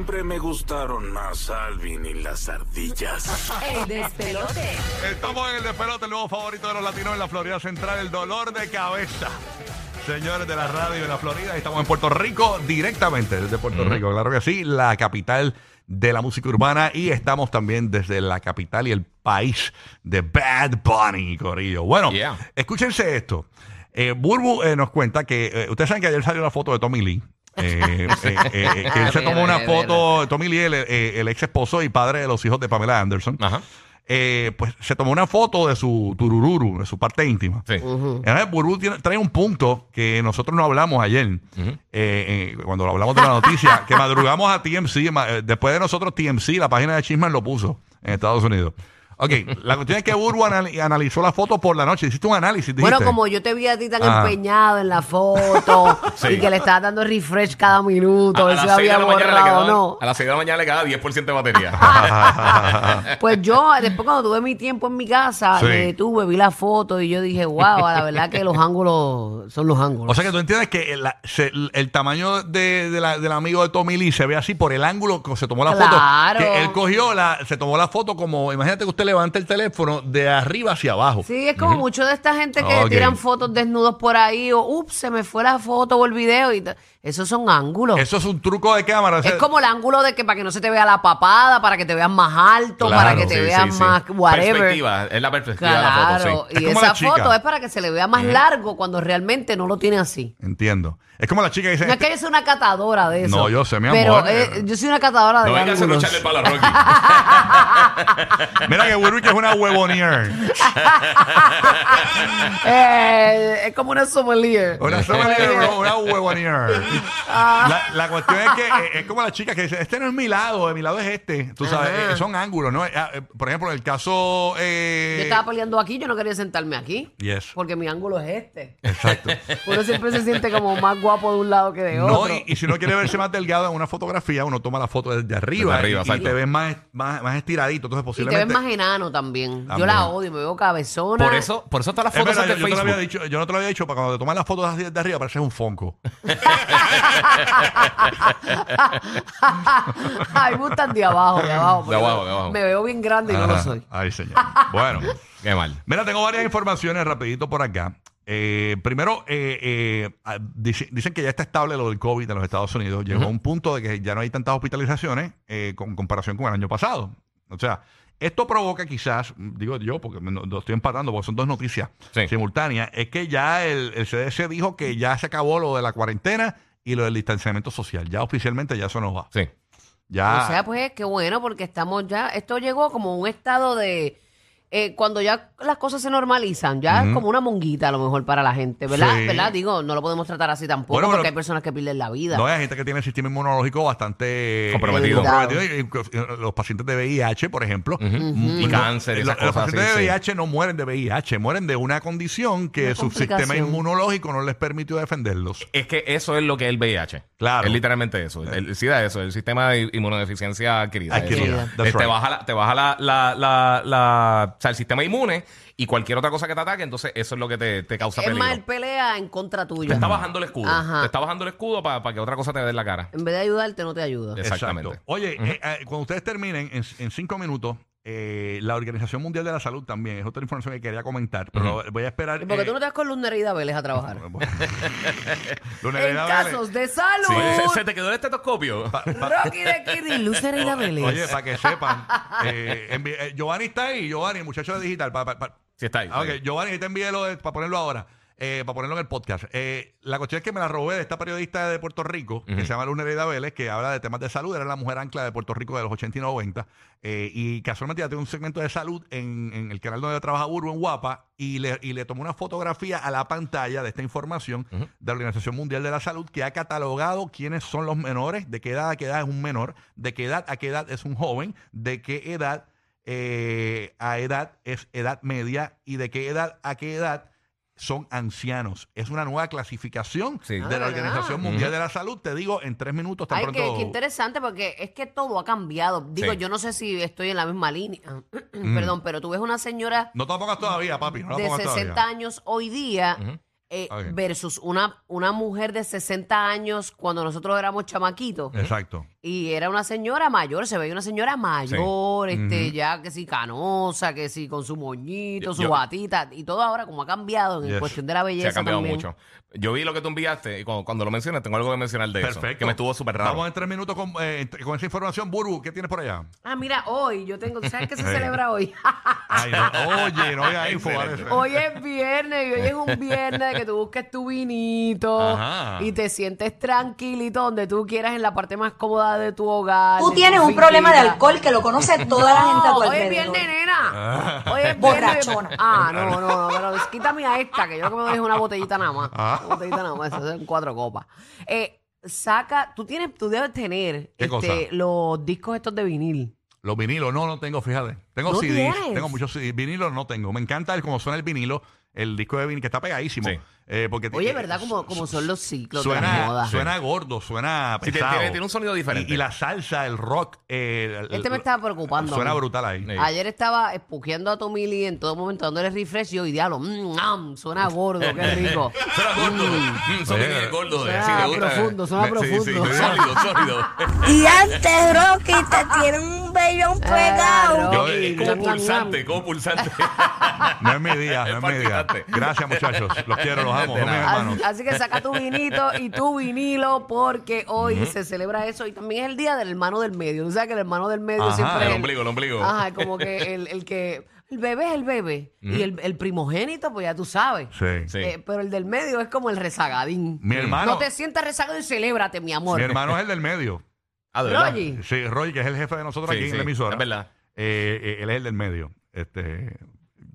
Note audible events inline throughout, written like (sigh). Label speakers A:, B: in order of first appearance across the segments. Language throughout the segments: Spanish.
A: siempre me gustaron más Alvin y las ardillas. (laughs)
B: El despelote.
C: Estamos en el despelote, el nuevo favorito de los latinos en la Florida Central, el dolor de cabeza. Señores de la radio de la Florida, estamos en Puerto Rico, directamente desde Puerto Rico, claro que sí, la capital de la música urbana y estamos también desde la capital y el país de Bad Bunny, Corillo. Bueno,
D: Yeah.
C: escúchense esto. Eh, Burbu eh, nos cuenta que, eh, ustedes saben que ayer salió una foto de Tommy Lee. Eh, eh, eh, que él (laughs) se tomó una foto, Tommy Lee, el, eh, el ex esposo y padre de los hijos de Pamela Anderson
D: Ajá.
C: eh, pues se tomó una foto de su turururu, de su parte íntima.
D: Sí.
C: Entonces, Burbu tiene- trae un punto que nosotros no hablamos ayer, eh, eh, cuando hablamos de la noticia, que madrugamos a TMC, ma- después de nosotros TMC, la página de Chisman lo puso en Estados Unidos. Ok, la cuestión es que Burbu anal- analizó la foto por la noche, hiciste un análisis, dijiste.
B: Bueno, como yo te vi a ti tan
C: Ajá.
B: empeñado en la foto (laughs)
D: Sí.
B: y que le estabas dando refresh cada minuto, a ver si lo
D: seis de
B: había
D: la mañana le
B: borrado o
D: quedaba-
B: no.
D: a las 6 de la mañana le queda 10% de batería. (laughs)
B: Pues yo, después cuando tuve mi tiempo en mi casa,
C: Sí.
B: me detuve, vi la foto y yo dije, wow, la verdad que los ángulos son los ángulos.
C: O sea que tú entiendes que el, se- el tamaño de, de la- del amigo de Tommy Lee se ve así por el ángulo que se tomó la
B: Claro.
C: foto. Que él cogió la, se tomó la foto como, imagínate que usted levanta el teléfono de arriba hacia abajo.
B: Sí, es como mucho de esta gente que
C: Ok.
B: tiran fotos desnudos por ahí o, ups, se me fue la foto o el video y t- esos son ángulos.
C: Eso es un truco de cámara. o sea,
B: Es como el ángulo de que para que no se te vea la papada, para que te veas más alto,
C: Claro,
B: para que te
D: Sí,
B: veas
D: sí, sí.
B: más whatever.
D: Perspectiva, es la perspectiva de la
B: Claro,
D: foto, sí.
C: Es
B: y
C: como
B: esa
C: la chica.
B: foto es para que se le vea más largo cuando realmente no lo tiene así.
C: Entiendo. Es como la chica que dice.
B: No es que yo soy una catadora de eso.
C: No, yo sé, mi
B: Pero
C: amor.
B: eh, yo soy una catadora de
D: No vengas a
B: ángulos.
D: echarle el palo a Rocky. (laughs)
C: Mira que Burbu que es una huevonier. (laughs)
B: Eh, es como una sommelier.
C: Una sommelier, (laughs) una, una huevonier. La, la cuestión es que eh, es como la chica que dice, este no es mi lado, mi lado es este. Tú sabes,
B: Ajá.
C: eh, son ángulos, ¿no? Eh, eh, por ejemplo, en el caso... eh,
B: Yo estaba peleando aquí, yo no quería sentarme aquí.
C: Yes.
B: Porque mi ángulo es este.
C: Exacto. (laughs)
B: Uno siempre se siente como más guapo de un lado que de
C: No,
B: otro.
C: y, y si no quiere verse más delgado en una fotografía, uno toma la foto desde arriba,
D: Desde arriba,
C: y- y,
D: exacto.
C: te ves más, más, más estiradito. Entonces,
B: Y te ves
C: posiblemente...
B: más enano también. Yo
C: También.
B: la odio, me veo cabezona.
D: Por eso, por eso están las
C: Es
D: fotos
C: verdad,
D: de
C: yo, yo te lo había
D: Facebook.
C: dicho, yo no te lo había dicho, para cuando te tomas las fotos así desde arriba pareces un fonco. (laughs)
B: Ay, me gustan de abajo, de abajo. porque
D: abajo, de abajo.
B: Me veo bien grande y no lo soy.
C: Ay, señor. Bueno. (laughs)
D: Qué mal.
C: Mira, tengo varias informaciones rapidito por acá. Eh, primero, eh, eh, ah, dice- dicen que ya está estable lo del COVID en los Estados Unidos. Llegó a un punto de que ya no hay tantas hospitalizaciones eh, con comparación con el año pasado. O sea, esto provoca quizás, digo yo, porque me- no, no estoy empatando, porque son dos noticias
D: Sí.
C: simultáneas, es que ya el, el CDC dijo que ya se acabó lo de la cuarentena y lo del distanciamiento social. Ya oficialmente ya eso no va.
D: Sí.
C: Ya,
B: O sea, pues qué bueno, porque estamos ya. Esto llegó como un estado de. Eh, cuando ya las cosas se normalizan, ya es como una monguita a lo mejor para la gente, ¿verdad?
C: Sí.
B: ¿verdad? Digo, no lo podemos tratar así tampoco,
C: Bueno,
B: porque
C: pero-
B: hay personas que pierden la vida.
C: No, hay gente que tiene el sistema inmunológico bastante eh,
D: Comprometido.
C: comprometido. Y, y, los pacientes de VIH, por ejemplo.
D: Y cáncer y
C: Los,
D: esas
C: los
D: cosas
C: pacientes
D: así,
C: de
D: sí.
C: VIH no mueren de VIH, mueren de una condición que
B: Una
C: su sistema
B: complicación.
C: inmunológico no les permitió defenderlos.
D: Es que eso es lo que es el VIH.
C: Claro.
D: Es literalmente eso. El, el SIDA es eso, el sistema de inmunodeficiencia adquirida.
C: Adquirida.
D: Eso.
C: That's
D: Eh, Te
C: right.
D: baja, la, te baja la, la, la, la- o sea, el sistema inmune y cualquier otra cosa que te ataque, entonces eso es lo que te, te causa
B: es
D: peligro.
B: más, él pelea en contra tuya.
D: Te está bajando el escudo.
B: Ajá.
D: Te está bajando el escudo para que otra cosa te dé en la cara.
B: En vez de ayudarte, no te ayuda.
D: Exactamente.
C: Exacto. Oye, eh, eh, cuando ustedes terminen, en, en cinco minutos, eh, la Organización Mundial de la Salud también, es otra información que quería comentar, pero voy a esperar.
B: ¿Y por qué
C: eh,
B: tú no te vas con Luz Nereida Vélez a trabajar? (laughs) En
C: Vélez.
B: casos de salud.
D: Sí. ¿Se, se te quedó el estetoscopio?
B: Rocky de Kid y Luz Nereida Vélez.
C: Oye, para que sepan, eh, envi- eh, Giovanni está ahí, Giovanni, el muchacho de digital. pa- pa- pa-
D: Sí, está ahí.
C: Ah,
D: está
C: ok,
D: ahí.
C: Giovanni, te envié lo de- para ponerlo ahora, eh, para ponerlo en el podcast. Eh, la cuestión es que me la robé de esta periodista de Puerto Rico, que se llama Luna Herida Vélez, que habla de temas de salud. Era la mujer ancla de Puerto Rico de los 80 y 90. eh, y casualmente ya tiene un segmento de salud en, en el canal donde trabaja Burbu en Guapa. Y le, y le tomó una fotografía a la pantalla de esta información de la Organización Mundial de la Salud, que ha catalogado quiénes son los menores, de qué edad a qué edad es un menor, de qué edad a qué edad es un joven, de qué edad eh, a edad es edad media y de qué edad a qué edad son ancianos. Es una nueva clasificación
D: Sí.
C: de
B: Ah,
C: la
B: ¿verdad?
C: Organización Mundial de la Salud. Te digo, en tres minutos tan
B: Ay,
C: pronto.
B: qué, qué interesante, porque es que todo ha cambiado. Digo,
D: Sí.
B: yo no sé si estoy en la misma línea. (clears throat) Perdón, pero tú ves una señora
C: No te la pongas todavía, papi. No la
B: de
C: pongas
B: 60
C: todavía.
B: años hoy día eh,
C: Ok.
B: versus una, una mujer de 60 años cuando nosotros éramos chamaquitos.
C: Exacto.
B: Y era una señora mayor, se veía una señora mayor, este, ya que sí canosa, que sí con su moñito,
D: Yo-
B: su
D: yo-
B: batita, y todo ahora como ha cambiado en
C: Yes.
B: cuestión de la
D: Se
B: belleza
D: ha cambiado
B: también.
D: mucho. Yo vi lo que tú enviaste y cuando, cuando lo mencionas tengo algo que mencionar de eso.
C: Perfecto.
D: Que me estuvo súper raro.
C: Vamos en tres minutos con, eh, con esa información. Buru, ¿qué tienes por allá?
B: Ah, mira, hoy yo tengo, ¿sabes qué se (laughs) celebra hoy?
C: Ay, no. Oye, no había info.
B: Hoy es viernes y hoy es un viernes que tú busques tu vinito
C: Ajá.
B: y te sientes tranquilito donde tú quieras en la parte más cómoda de tu hogar.
E: Tú tienes un problema de alcohol que lo conoce (laughs) toda la gente a tu
B: hoy es
E: alrededor.
B: viernes, nena. Hoy es (laughs) viernes.
E: Borrachona.
B: Ah, no, no, no, pero quítame a esta, que yo lo que me doy es una botellita nada más.
C: Ah.
B: Una botellita nada más, eso son cuatro copas. Eh, saca, tú tienes, tú debes tener
C: ¿Qué
B: este, los discos estos de vinil.
C: Los vinilos, no, no tengo, fíjate. Tengo
B: ¿No
C: CDs,
B: tienes?
C: tengo muchos CDs. Vinilos no tengo. Me encanta el, como suena el vinilo, el disco de vinilo, que está pegadísimo.
D: Sí.
C: Eh, porque
B: Oye,
C: eh,
B: ¿verdad? Como, como son los ciclos de la
C: suena,
B: moda.
C: suena gordo, suena
D: Sí, tiene,
C: pesado.
D: tiene- tiene un sonido diferente.
C: Y, y la salsa, el rock. eh, el-
B: Este me estaba preocupando.
C: Suena
B: a mí.
C: brutal ahí.
D: Sí.
B: Ayer estaba espuqueando a Tomili en todo momento dándole refresh y hoy diablo, mm, am, suena gordo, qué (laughs) rico.
D: Suena gordo. Mm, (laughs) son
C: Eh,
D: bien gordos.
B: suena
D: sí, gusta.
B: profundo, suena
D: Sí, sí,
B: profundo.
D: sólido, sólido. (laughs)
F: Y antes, Rocky, te tiene un vellón pegado.
C: Yo-
B: Rocky,
D: como pulsante, como pulsante. (laughs)
C: No es mi día, no es mi día. Gracias, muchachos. Los quiero, los amo. Son mis hermanos.
B: Así, así que saca tu vinito y tu vinilo porque hoy se celebra eso y también es el día del hermano del medio. Tú sabes que el hermano del medio
C: Ajá,
B: siempre
D: El ombligo, el ombligo.
B: Ajá, como que el, el que el bebé es el bebé y el, el primogénito pues ya tú sabes.
C: Sí.
D: Sí.
B: Eh, pero el del medio es como el rezagadín.
C: Mi hermano,
B: No te sientas rezagado y celébrate, mi amor.
C: mi hermano es el del medio.
D: Ah.
B: Rogi.
C: Sí, Roy, que es el jefe de nosotros
D: Sí,
C: aquí
D: sí,
C: en la emisora.
D: es verdad.
C: Eh, eh, él es el del medio. Este,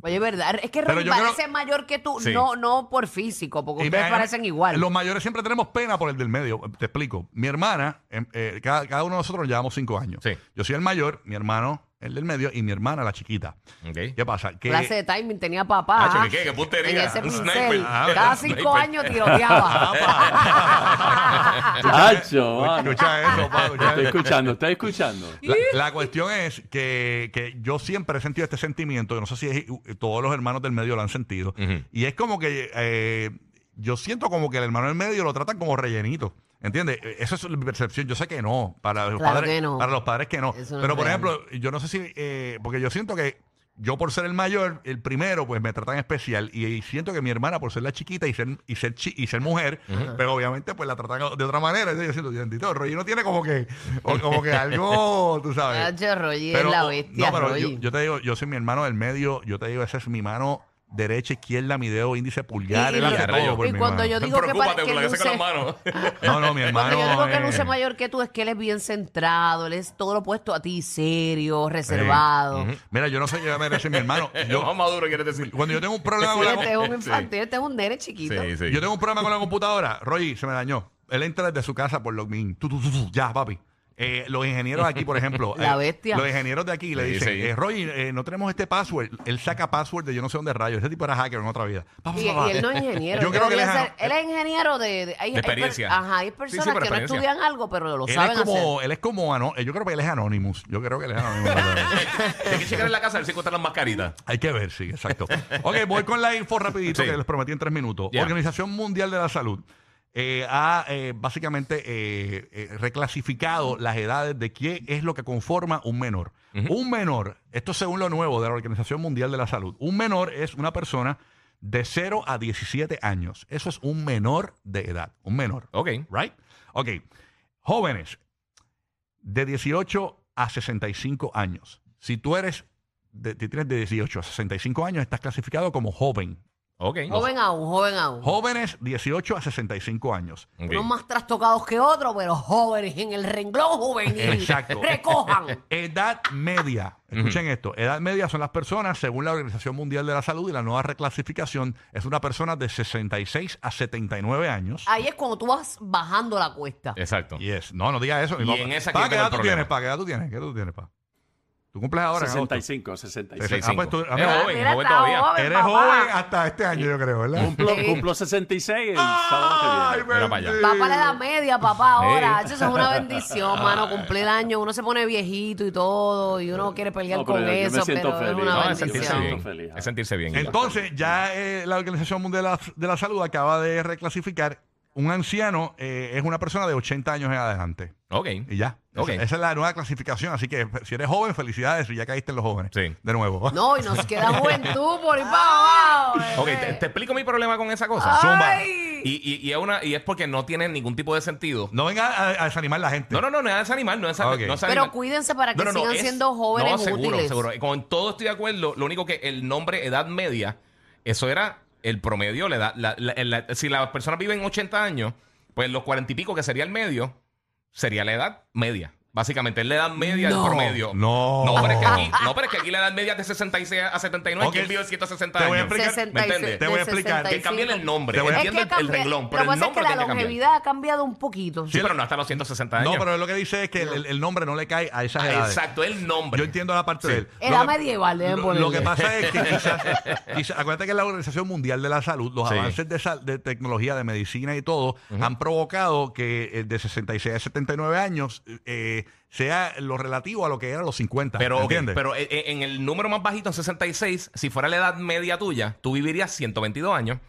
B: Oye, verdad, es que
C: Pero yo creo-
B: parece mayor que tú,
D: Sí.
B: no, no por físico, porque
C: Y
B: ustedes
C: me-
B: parecen igual.
C: Los mayores siempre tenemos pena por el del medio. Te explico. Mi hermana, em, eh, cada, cada uno de nosotros nos llevamos cinco años.
D: Sí.
C: Yo soy el mayor, mi hermano, el del medio, y mi hermana, la chiquita. ¿Qué pasa? Que
B: Clase de timing tenía papá.
D: Nacho, ¿qué qué? ¿Qué puntería?
B: En ese pincel.
D: sniper.
C: Ah,
B: Cada cinco
D: sniper.
B: años tiroteaba.
G: Chacho, (laughs) mano.
C: escucha eso, pa, escucha
G: Estoy
C: eso.
G: escuchando, estoy escuchando.
C: La, la cuestión es que, que yo siempre he sentido este sentimiento, que no sé si es- todos los hermanos del medio lo han sentido, y es como que eh, yo siento como que el hermano del medio lo tratan como rellenito. ¿Entiendes? Eso es mi percepción. Yo sé que no. Para los,
B: Claro
C: padres,
B: que no.
C: para los padres que no.
B: Eso no
C: Pero,
B: es
C: por
B: real.
C: ejemplo, yo no sé si. eh, porque yo siento que yo, por ser el mayor, el primero, pues me tratan especial. Y, y siento que mi hermana, por ser la chiquita y ser, y ser, chi- y ser mujer, pero obviamente, pues la tratan de otra manera. Yo siento, bendito, Roger no tiene como que, o- como que algo, (laughs) tú sabes.
B: Nacho, es la bestia,
C: No, pero yo, yo te digo, yo soy mi hermano del medio, yo te digo, esa es mi mano derecha, izquierda, mi dedo índice, pulgar,
B: Y-
C: él
B: y-
D: y
C: todo por
B: y
C: mi
B: cuando
C: mano.
B: yo digo que,
D: Preocúpate
B: para, que
D: por la que saca
B: luce,
D: las manos. (laughs) (laughs)
C: No, no, mi hermano.
B: cuando yo digo que
C: eh,
B: luce mayor que tú es que él es bien centrado, él es todo lo opuesto a ti, serio, reservado.
C: Mira, yo no sé qué merece mi hermano. (laughs) Yo,
D: más maduro quieres decir.
C: cuando yo tengo un problema con la,
B: este es un infantil, este es un nene chiquito.
D: Sí, sí.
C: yo tengo un problema con la computadora, Roy se me dañó. Él entra desde su casa por login. Tu, ya, papi. Eh, los ingenieros aquí, por ejemplo. (laughs)
B: La
C: eh,
B: bestia.
C: Los ingenieros de aquí le
D: Sí,
C: dicen,
D: sí.
C: eh, Roy, eh, no tenemos este password. Él saca password de yo no sé dónde rayos. Ese tipo era hacker en otra vida. Pa, pa,
B: Y,
C: pa, pa.
B: y él no es ingeniero.
C: Yo
B: él
C: creo que él
B: debería
C: es-
B: ser- él es ingeniero de... de- hay,
D: De
B: hay per-
D: experiencia.
B: ajá, hay
D: Sí, sí,
B: personas
D: por
B: que no
D: experiencia.
B: estudian algo, pero lo
C: Él
B: saben
C: es como,
B: hacer.
C: él es como, ano- yo creo que él es Anonymous. Yo creo que él es Anonymous. (laughs)
D: Hay que checar en la casa a ver si encuentran las mascaritas.
C: Hay que ver, sí, exacto. Ok, voy con la info rapidito
D: Sí.
C: que les prometí en tres minutos.
D: Ya.
C: Organización Mundial de la Salud eh, ha eh, básicamente eh, reclasificado las edades de qué es lo que conforma un menor. Un menor, esto según lo nuevo de la Organización Mundial de la Salud, un menor es una persona de 0 a 17 años. Eso es un menor de edad, un menor.
D: Ok.
C: Right? Ok. Jóvenes de 18 a 65 años. Si tú eres de, tienes de 18 a 65 años, estás clasificado como joven.
D: Ok.
B: Joven aún, joven aún.
C: Jóvenes 18 a 65 años.
D: Ok.
B: Unos más trastocados que otros, pero jóvenes en el renglón juvenil.
C: Exacto.
B: Recojan. (laughs)
C: Edad media. Escuchen esto. Edad media son las personas, según la Organización Mundial de la Salud y la nueva reclasificación, es una persona de 66 a 79 años.
B: Ahí es cuando tú vas bajando la cuesta.
D: Exacto.
C: Yes. No, no digas eso. mi
D: Y
C: papá.
D: en esa
C: Pa, ¿qué edad
D: el
C: tú
D: problema?
C: tienes? Pa, ¿Qué edad tú tienes? ¿Qué edad tú tienes, pa? ¿Tú cumples ahora? en agosto?
G: 65, 65.
C: Sí, Ah, pues tú- a mí-
D: Es joven,
B: Mira,
D: joven
B: está
D: todavía.
B: joven,
C: Eres
B: papá.
C: joven hasta este año, yo creo, ¿verdad?
G: Cumplo,
B: Sí.
G: cumplo 66 el sábado que viene.
D: Mira para allá.
B: Papá le da media, papá, ahora.
D: Sí.
B: Eso es una bendición, mano. Cumplir año, uno se pone viejito y todo, y uno quiere pelear
G: No,
B: con
G: yo me
B: eso,
G: siento
B: pero es
G: feliz.
B: una
D: No, es
G: bendición.
D: sentirse
G: Yo me
D: bien.
G: feliz.
D: Es sentirse bien.
C: Entonces, ya eh, la Organización Mundial de la, de la Salud acaba de reclasificar un anciano, eh, es una persona de 80 años en adelante.
D: Ok.
C: Y ya.
D: Ok.
C: Esa, esa es la nueva clasificación. Así que si eres joven, felicidades. Ya caíste en los jóvenes.
D: Sí.
C: De nuevo.
B: No, y nos (laughs) queda juventud por ahí para abajo.
D: Ok, te, te explico mi problema con esa cosa.
B: Ay.
D: Y, y, y, es una, y es porque no tiene ningún tipo de sentido.
C: No venga a, a desanimar a la gente.
D: No, no, no, no es desanimar, no es
C: Ok.
D: no es
B: Pero cuídense para que
D: No, no, no,
B: sigan
D: es-
B: siendo jóvenes
D: no, seguro,
B: útiles.
D: seguro. Con todo estoy de acuerdo. Lo único que el nombre edad media, eso era el promedio. La edad, la- la- la- si las personas viven 80 años, pues los 40 y pico, que sería el medio, sería la edad media. Básicamente, es la edad media
B: No.
D: del promedio.
C: No.
D: No, pero es que aquí, no, pero es que aquí la edad media es de 66 a 79.
C: Ok.
D: ¿Quién vive 160
C: Te voy a
D: años?
C: explicar-
B: 66,
D: ¿Me entiendes?
C: Te voy a
B: de
C: explicar.
D: Que
B: 65.
D: cambien el nombre.
C: Te voy a-
D: Entiendo el, el renglón, pero
B: lo que
D: el
B: pasa es que
D: nombre
B: la
D: que
B: longevidad ha cambiado un poquito.
D: Sí, pero no hasta los 160 años.
C: No, pero lo que dice es que el, el nombre no le cae a esas
D: Ah,
C: edades.
D: exacto, el nombre.
C: Yo entiendo la parte
D: Sí.
C: de él. Lo que-
B: medieval, deben
C: lo,
B: ponerle.
C: lo que pasa es que quizás, (laughs) quizás- acuérdate que la Organización Mundial de la Salud, los
D: Sí.
C: avances de, sal- de tecnología, de medicina y todo, han provocado que eh, de 66 a 79 años eh, sea lo relativo a lo que era los 50.
D: Pero, ok,
C: ¿entiendes?
D: pero eh, eh, en el número más bajito, en 66, si fuera la edad media tuya, tú vivirías 122 años,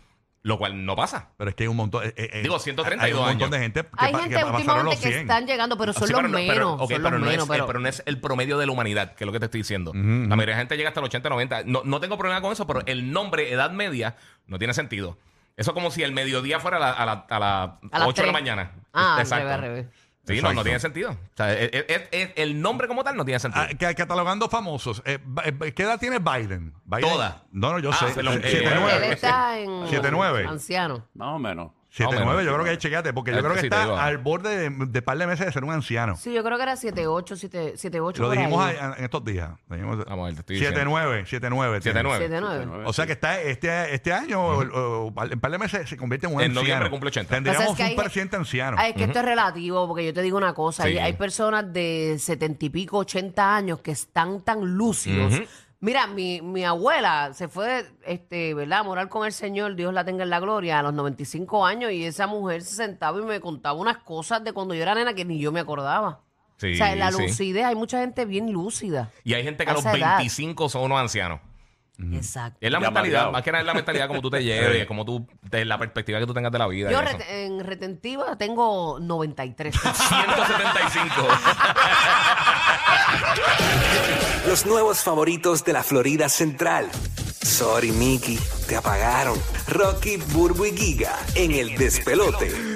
D: lo cual no pasa.
C: Pero es que hay un montón. eh, eh,
D: Digo, 132
C: Hay un montón
D: años.
C: de gente que,
B: Hay
C: pa-
B: gente
C: que pasaron los
B: últimamente que
C: 100.
B: están llegando, pero son
D: Sí,
B: los
D: pero no-
B: menos.
D: pero- ok,
B: son
D: pero
B: los
D: no
B: menos,
D: es,
B: pero...
D: eh, pero no es el promedio de la humanidad, que es lo que te estoy diciendo. La mayoría de la gente llega hasta el 80, 90. No, no tengo problema con eso, pero el nombre edad media no tiene sentido. Eso es como si el mediodía fuera a la, a la, a la
B: A las
D: 8 de la
B: tres.
D: mañana.
B: Ah, al
D: Exacto.
B: revés, al revés.
D: Sí, no, no tiene sentido. O sea, es- es- es- el nombre como tal no tiene sentido.
C: Ah, ca- catalogando famosos. eh, eh, ¿Qué edad tiene Biden? Biden-
D: Toda.
C: No, no, yo
D: Ah,
C: sé.
D: perdón,
C: Eh,
D: eh,
B: Él
C: 7-9.
B: está en...
C: 7-9.
B: Anciano.
G: Más o menos.
C: 7-9, yo creo que chequeate, porque yo
D: Eh,
C: creo que está al borde de, de par de meses de ser un anciano.
B: Sí, yo creo que era 7-8, 7-8
C: Lo
B: por
C: dijimos
B: ahí.
C: a- en estos días. Dijimos-
D: Vamos a ver, te estoy diciendo.
C: 7-9, 7-9. tiene.
D: 7-9.
B: 7-9.
C: O sea que está este, este año, o- o- en par de meses, se convierte en un
D: En
C: anciano.
D: noviembre cumple 80.
C: Tendríamos
B: Pasa es que
C: un
B: hay-
C: presidente anciano.
B: Ah, es que esto es relativo, porque yo te digo una cosa,
D: Sí.
B: hay, hay personas de setenta y pico, 80 años que están tan lúcidos. Mira, mi, mi abuela se fue, este, ¿verdad? A morar con el Señor, Dios la tenga en la gloria, a los 95 años, y esa mujer se sentaba y me contaba unas cosas de cuando yo era nena que ni yo me acordaba.
D: Sí,
B: o sea, la
D: sí.
B: lucidez, hay mucha gente bien lúcida.
D: Y hay gente que a
B: A
D: los
B: esa edad.
D: 25 son unos ancianos.
B: Exacto.
D: Es la
G: Ya
D: mentalidad, más que nada es la mentalidad como tú te (laughs) lleves, como tú, de la perspectiva que tú tengas de la vida.
B: Yo en retentiva tengo 93.
D: 175. (laughs) (laughs)
H: Los nuevos favoritos de la Florida Central. Sorry, Mickey, te apagaron. Rocky, Burbu y Giga en el despelote.